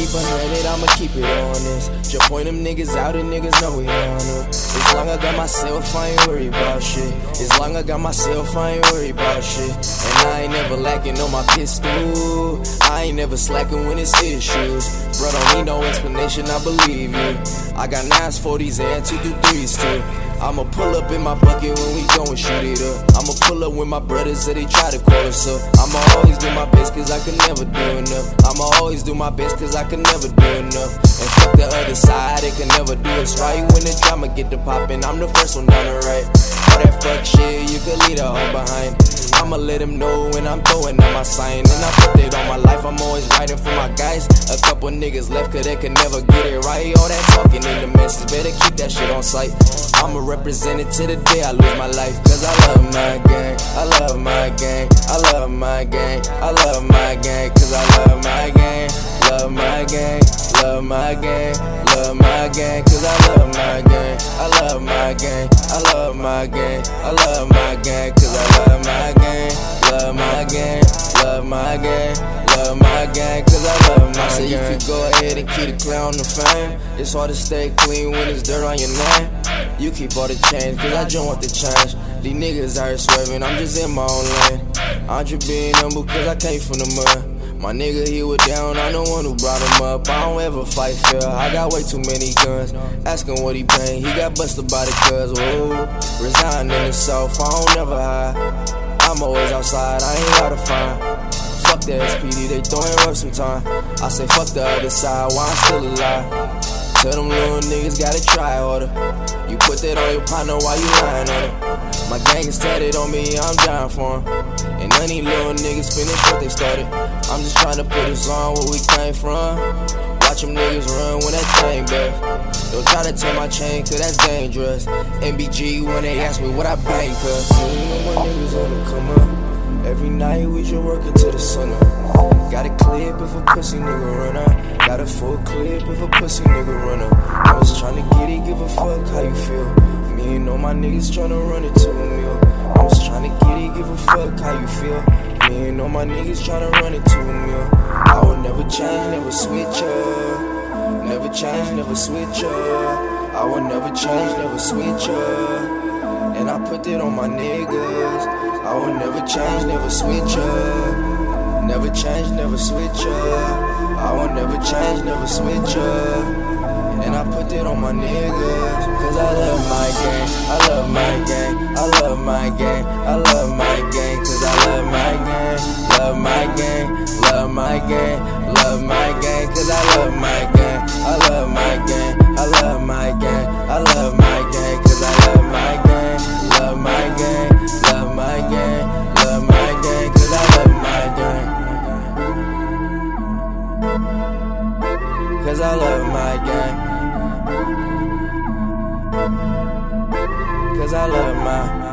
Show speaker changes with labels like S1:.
S1: keep a I'ma keep it honest. Just point them niggas out and niggas know we on it. As long as I got myself, I ain't worried about shit. As long as I got myself, I ain't worried about shit. And I ain't never lacking on my pistol. I ain't never slacking when it's issues. Bro, don't need no explanation, I believe you. I got nines, 40s, and two through threes too. I'ma pull up in my bucket when we go and shoot it up. I'ma pull up with my brothers that they try to call us up. I'ma always do my best cause I can never do enough. I'ma always do my best cause I can never do enough. And fuck the other side, they can never do us right. When the drama get to poppin', I'm the first one down the right. Fuck shit, you can leave it all behind. I'ma let them know when I'm throwing out my sign. And I put it on my life, I'm always writing for my guys. A couple niggas left cause they could never get it right. All that talking in the message, better keep that shit on sight. I'ma represent it to the day I lose my life. Cause I love my gang, I love my gang, I love my gang, I love my gang. Cause I love my gang, love my gang, love my gang, love my gang. Cause I love my gang, I love my gang, I love my gang, I love my gang. Cause I love my gang, love my gang, love my gang, love my gang. Cause I love my gang. you could go ahead and keep the clown the fame. It's hard to stay clean when there's dirt on your name. You keep all the change, cause I don't want the change. These niggas out here swerving, I'm just in my own lane. I'm just being humble cause I came from the mud. My nigga, he was down, I'm the one who brought him up. I don't ever fight fair, I got way too many guns. Asking what he paying, he got busted by the cuz. Whoa, resign in the I don't never hide. I'm always outside, I ain't to find. Fuck the SPD, they throwing rough sometime. I say fuck the other side, why I'm still alive. Tell them little niggas gotta try harder. You put that on your partner while you lying on it. My gang is tatted on me, I'm dying for 'em. And these little niggas finish what they started. I'm just trying to put us on where we came from. Watch them niggas run when that thing back. Don't try to take my chain, cause that's dangerous. MBG when they ask me what I bang, cuz. You know my niggas on the come up. Every night we just working to the sun up. Got a clip if a pussy nigga run up. Got a full clip if a pussy nigga run up. I was tryna get it, give a fuck how you feel. Me and all my niggas tryna run it to a meal. I was tryna get it, give a fuck how you feel. Me and all my niggas tryna run it to a meal. I will never change, never switch up. Never change, never switch up. I will never change, never switch up. And I put that on my niggas. I will never change, never switch up. Never change, never switch up. I will never change, never switch up. That on my niggas. Cause I love my gang, I love my gang, I love my gang, I love my gang. Cause I love my gang, love my gang, love my gang, love my gang. Cause I love my gang, I love my gang, I love my gang, I love my gang. Cause I love my gang, love my gang, love my gang, love my gang. Cause I love my gang. Cause I love my gang. Cause I love my